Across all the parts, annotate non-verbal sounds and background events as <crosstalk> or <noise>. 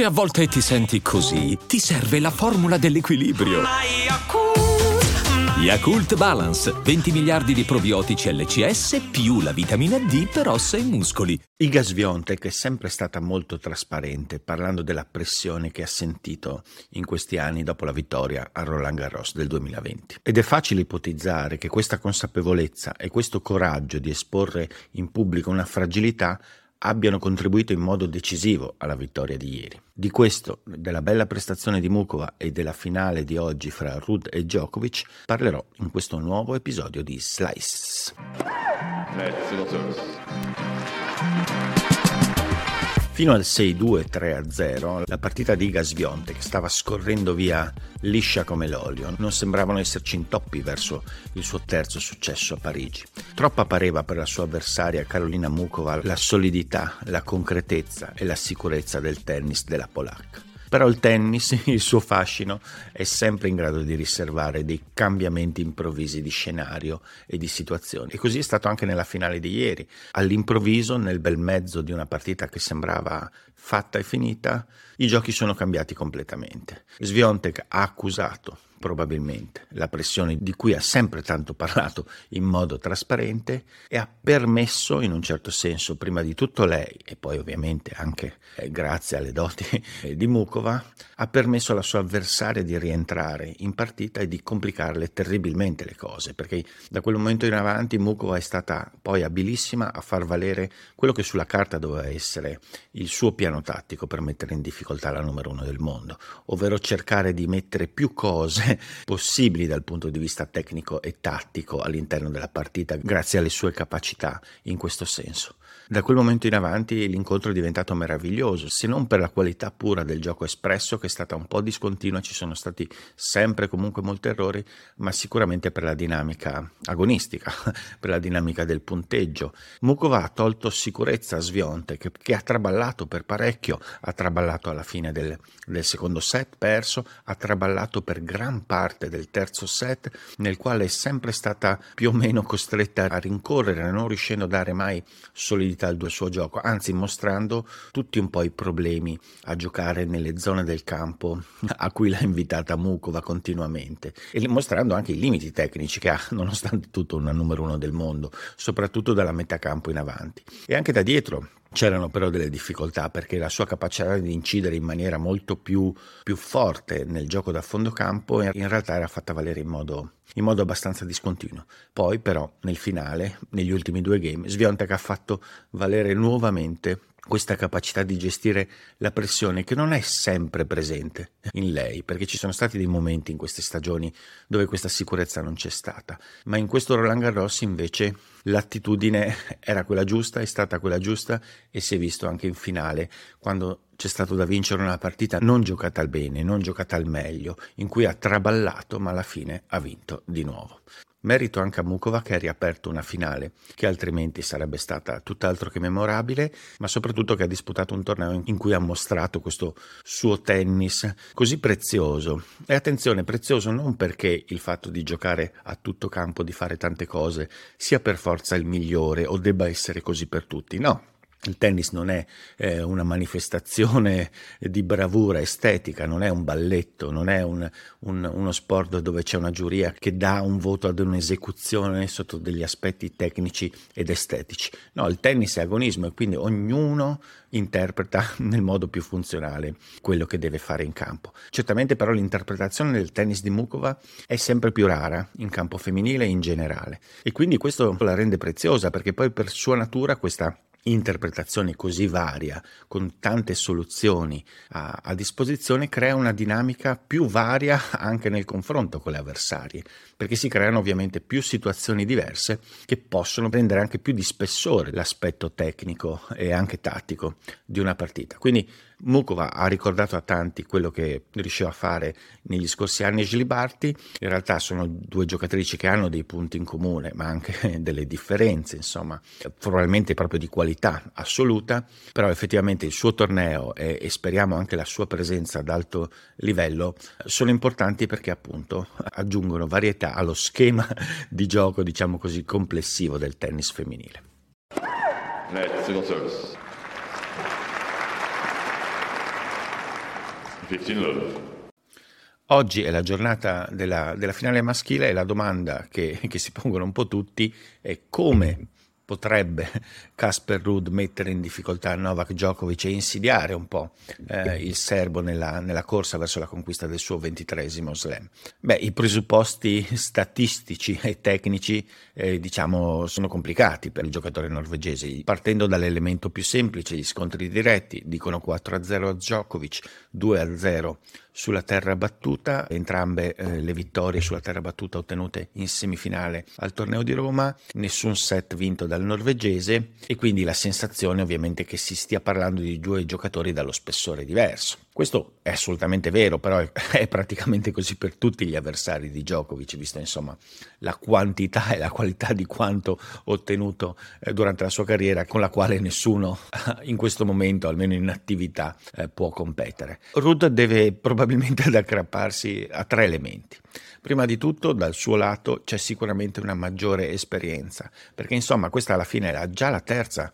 Se a volte ti senti così, ti serve la formula dell'equilibrio. Yakult Balance, 20 miliardi di probiotici LCS più la vitamina D per ossa e muscoli. Iga Swiatek è sempre stata molto trasparente parlando della pressione che ha sentito in questi anni dopo la vittoria a Roland Garros del 2020. Ed è facile ipotizzare che questa consapevolezza e questo coraggio di esporre in pubblico una fragilità abbiano contribuito in modo decisivo alla vittoria di ieri. Di questo, della bella prestazione di Mukova e della finale di oggi fra Rud e Djokovic parlerò in questo nuovo episodio di Slice. Fino al 6-2-3-0 la partita di Gasvionte che stava scorrendo via liscia come l'olio, non sembravano esserci intoppi verso il suo terzo successo a Parigi. Troppa pareva per la sua avversaria Carolina Mukova la solidità, la concretezza e la sicurezza del tennis della polacca. Però il tennis, <laughs> il suo fascino, è sempre in grado di riservare dei cambiamenti improvvisi di scenario e di situazioni. E così è stato anche nella finale di ieri. All'improvviso, nel bel mezzo di una partita che sembrava fatta e finita, i giochi sono cambiati completamente. Sviontek ha accusato probabilmente. La pressione di cui ha sempre tanto parlato in modo trasparente e ha permesso in un certo senso prima di tutto lei e poi ovviamente anche eh, grazie alle doti <laughs> eh, di Mukova ha permesso alla sua avversaria di rientrare in partita e di complicarle terribilmente le cose perché da quel momento in avanti Mukova è stata poi abilissima a far valere quello che sulla carta doveva essere il suo piano tattico per mettere in difficoltà la numero uno del mondo ovvero cercare di mettere più cose <laughs> possibili dal punto di vista tecnico e tattico all'interno della partita grazie alle sue capacità in questo senso. Da quel momento in avanti l'incontro è diventato meraviglioso, se non per la qualità pura del gioco espresso che è stata un po' discontinua, ci sono stati sempre comunque molti errori, ma sicuramente per la dinamica agonistica, <laughs> per la dinamica del punteggio. Mukova ha tolto sicurezza a Svionte che, che, ha traballato per parecchio, ha traballato alla fine del, del secondo set perso, ha traballato per gran parte del terzo set nel quale è sempre stata più o meno costretta a rincorrere, non riuscendo a dare mai solidità al suo gioco, anzi mostrando tutti un po' i problemi a giocare nelle zone del campo a cui l'ha invitata Mukova continuamente e mostrando anche i limiti tecnici che ha, <laughs> nonostante tutto una numero uno del mondo, soprattutto dalla metà campo in avanti. E anche da dietro C'erano però delle difficoltà perché la sua capacità di incidere in maniera molto più, più forte nel gioco da fondo campo in realtà era fatta valere in modo, in modo abbastanza discontinuo. Poi però nel finale, negli ultimi due game, Sviontek ha fatto valere nuovamente questa capacità di gestire la pressione che non è sempre presente in lei, perché ci sono stati dei momenti in queste stagioni dove questa sicurezza non c'è stata, ma in questo Roland Garros invece l'attitudine era quella giusta, è stata quella giusta e si è visto anche in finale quando c'è stato da vincere una partita non giocata al bene, non giocata al meglio, in cui ha traballato ma alla fine ha vinto di nuovo. Merito anche a Mukova che ha riaperto una finale che altrimenti sarebbe stata tutt'altro che memorabile, ma soprattutto che ha disputato un torneo in cui ha mostrato questo suo tennis così prezioso. E attenzione, prezioso non perché il fatto di giocare a tutto campo, di fare tante cose, sia per forza il migliore o debba essere così per tutti, no. Il tennis non è eh, una manifestazione <laughs> di bravura estetica, non è un balletto, non è un, un, uno sport dove c'è una giuria che dà un voto ad un'esecuzione sotto degli aspetti tecnici ed estetici. No, il tennis è agonismo e quindi ognuno interpreta <laughs> nel modo più funzionale quello che deve fare in campo. Certamente però l'interpretazione del tennis di Mukova è sempre più rara in campo femminile in generale e quindi questo la rende preziosa perché poi per sua natura questa interpretazione così varia, con tante soluzioni a, a, disposizione, crea una dinamica più varia anche nel confronto con le avversarie, perché si creano ovviamente più situazioni diverse che possono prendere anche più di spessore l'aspetto tecnico e anche tattico di una partita. Quindi Mukova ha ricordato a tanti quello che riusciva a fare negli scorsi anni Gilibarti, in realtà sono due giocatrici che hanno dei punti in comune, ma anche <laughs> delle differenze, insomma, probabilmente proprio di qualità assoluta, però effettivamente il suo torneo e, e speriamo anche la sua presenza ad alto livello sono importanti perché appunto aggiungono varietà allo schema di gioco, diciamo così, complessivo del tennis femminile. Net, 15 love. Oggi è la giornata della, della, finale maschile e la domanda che, che si pongono un po' tutti è come potrebbe Casper Ruud mettere in difficoltà Novak Djokovic e insidiare un po' eh, il serbo nella, nella, corsa verso la conquista del suo ventitresimo slam? Beh, i presupposti statistici e tecnici eh, diciamo sono complicati per i giocatori norvegesi, partendo dall'elemento più semplice, gli scontri diretti, dicono 4-0 a Djokovic, 2-0 sulla terra battuta, entrambe eh, le vittorie sulla terra battuta ottenute in semifinale al torneo di Roma, nessun set vinto dal norvegese e quindi la sensazione ovviamente che si stia parlando di due giocatori dallo spessore diverso. Questo è assolutamente vero, però è, <laughs> è, praticamente così per tutti gli avversari di Djokovic, vista insomma la quantità e la qualità di quanto ottenuto eh, durante la sua carriera, con la quale nessuno <laughs> in questo momento, almeno in attività, eh, può competere. Rudd deve probabilmente <laughs> aggrapparsi a tre elementi. Prima di tutto, dal suo lato c'è sicuramente una maggiore esperienza, perché insomma questa alla fine era già la terza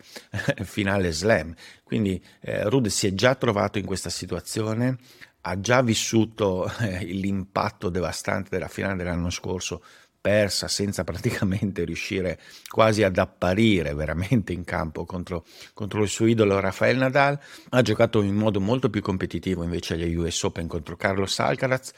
finale slam, quindi eh, Rudd si è già trovato in questa situazione, ha già vissuto eh, l'impatto devastante della finale dell'anno scorso persa senza praticamente riuscire quasi ad apparire veramente in campo contro, contro, il suo idolo Rafael Nadal, ha giocato in modo molto più competitivo invece agli US Open contro Carlos Alcaraz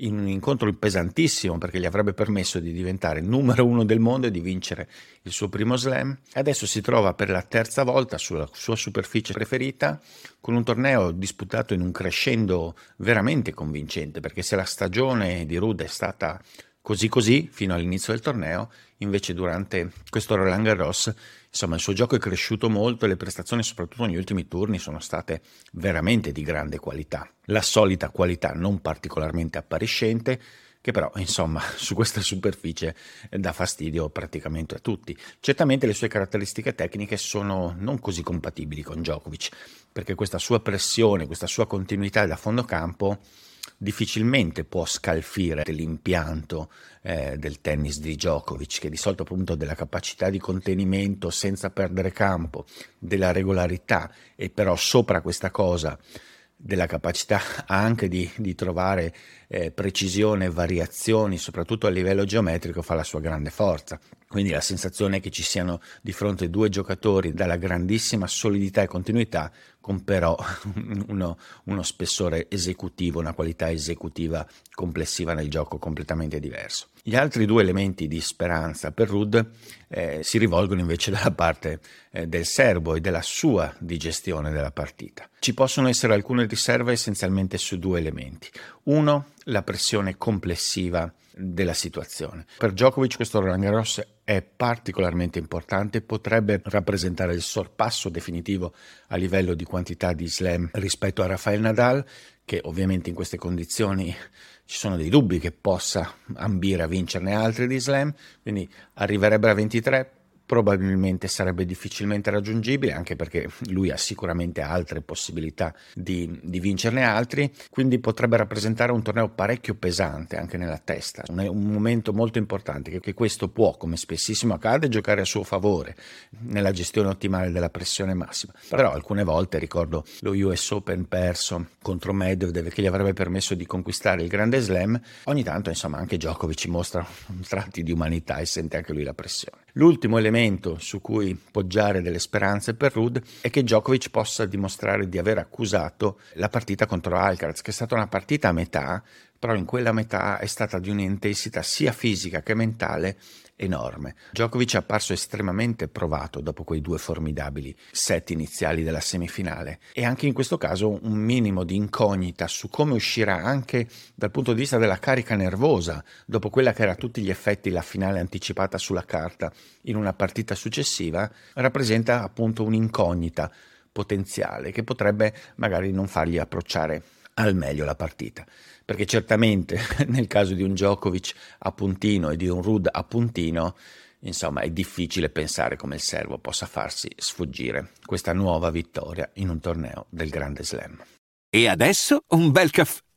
in un incontro pesantissimo perché gli avrebbe permesso di diventare numero uno del mondo e di vincere il suo primo slam. Adesso si trova per la terza volta sulla sua superficie preferita con un torneo disputato in un crescendo veramente convincente perché se la stagione di Rude è stata così così fino all'inizio del torneo, invece durante questo Roland Garros, insomma, il suo gioco è cresciuto molto e le prestazioni, soprattutto negli ultimi turni, sono state veramente di grande qualità. La solita qualità non particolarmente appariscente, che però, insomma, <laughs> su questa superficie dà fastidio praticamente a tutti. Certamente le sue caratteristiche tecniche sono non così compatibili con Djokovic, perché questa sua pressione, questa sua continuità da fondo campo difficilmente può scalfire l'impianto eh, del tennis di Djokovic, che di solito appunto della capacità di contenimento senza perdere campo, della regolarità e però sopra questa cosa della capacità <laughs> anche di, di trovare eh, precisione variazioni, soprattutto a livello geometrico, fa la sua grande forza. Quindi la sensazione che ci siano di fronte due giocatori dalla grandissima solidità e continuità, con però <laughs> uno, uno spessore esecutivo, una qualità esecutiva complessiva nel gioco completamente diverso. Gli altri due elementi di speranza per Rud eh, si rivolgono invece dalla parte eh, del serbo e della sua digestione della partita. Ci possono essere alcune riserve essenzialmente su due elementi. Uno, la pressione complessiva della situazione. Per Djokovic questo Roland Garros è particolarmente importante, potrebbe rappresentare il sorpasso definitivo a livello di quantità di slam rispetto a Rafael Nadal, che ovviamente in queste condizioni ci sono dei dubbi che possa ambire a vincerne altri di slam, quindi arriverebbe a 23, probabilmente sarebbe difficilmente raggiungibile anche perché lui ha sicuramente altre possibilità di, di, vincerne altri quindi potrebbe rappresentare un torneo parecchio pesante anche nella testa. Un, un momento molto importante che, che, questo può come spessissimo accade giocare a suo favore nella gestione ottimale della pressione massima. Però alcune volte ricordo lo US Open perso contro Medvedev che gli avrebbe permesso di conquistare il grande slam ogni tanto insomma anche Djokovic mostra tratti di umanità e sente anche lui la pressione. L'ultimo elemento elemento su cui poggiare delle speranze per Rud è che Djokovic possa dimostrare di aver accusato la partita contro Alcaraz, che è stata una partita a metà, però in quella metà è stata di un'intensità sia fisica che mentale enorme. Djokovic è apparso estremamente provato dopo quei due formidabili set iniziali della semifinale e anche in questo caso un minimo di incognita su come uscirà anche dal punto di vista della carica nervosa dopo quella che era a tutti gli effetti la finale anticipata sulla carta in una partita successiva rappresenta appunto un'incognita potenziale che potrebbe magari non fargli approcciare al meglio la partita. Perché certamente <laughs> nel caso di un Djokovic a puntino e di un Rud a puntino, insomma, è difficile pensare come il servo possa farsi sfuggire questa nuova vittoria in un torneo del Grande Slam. E adesso un bel caffè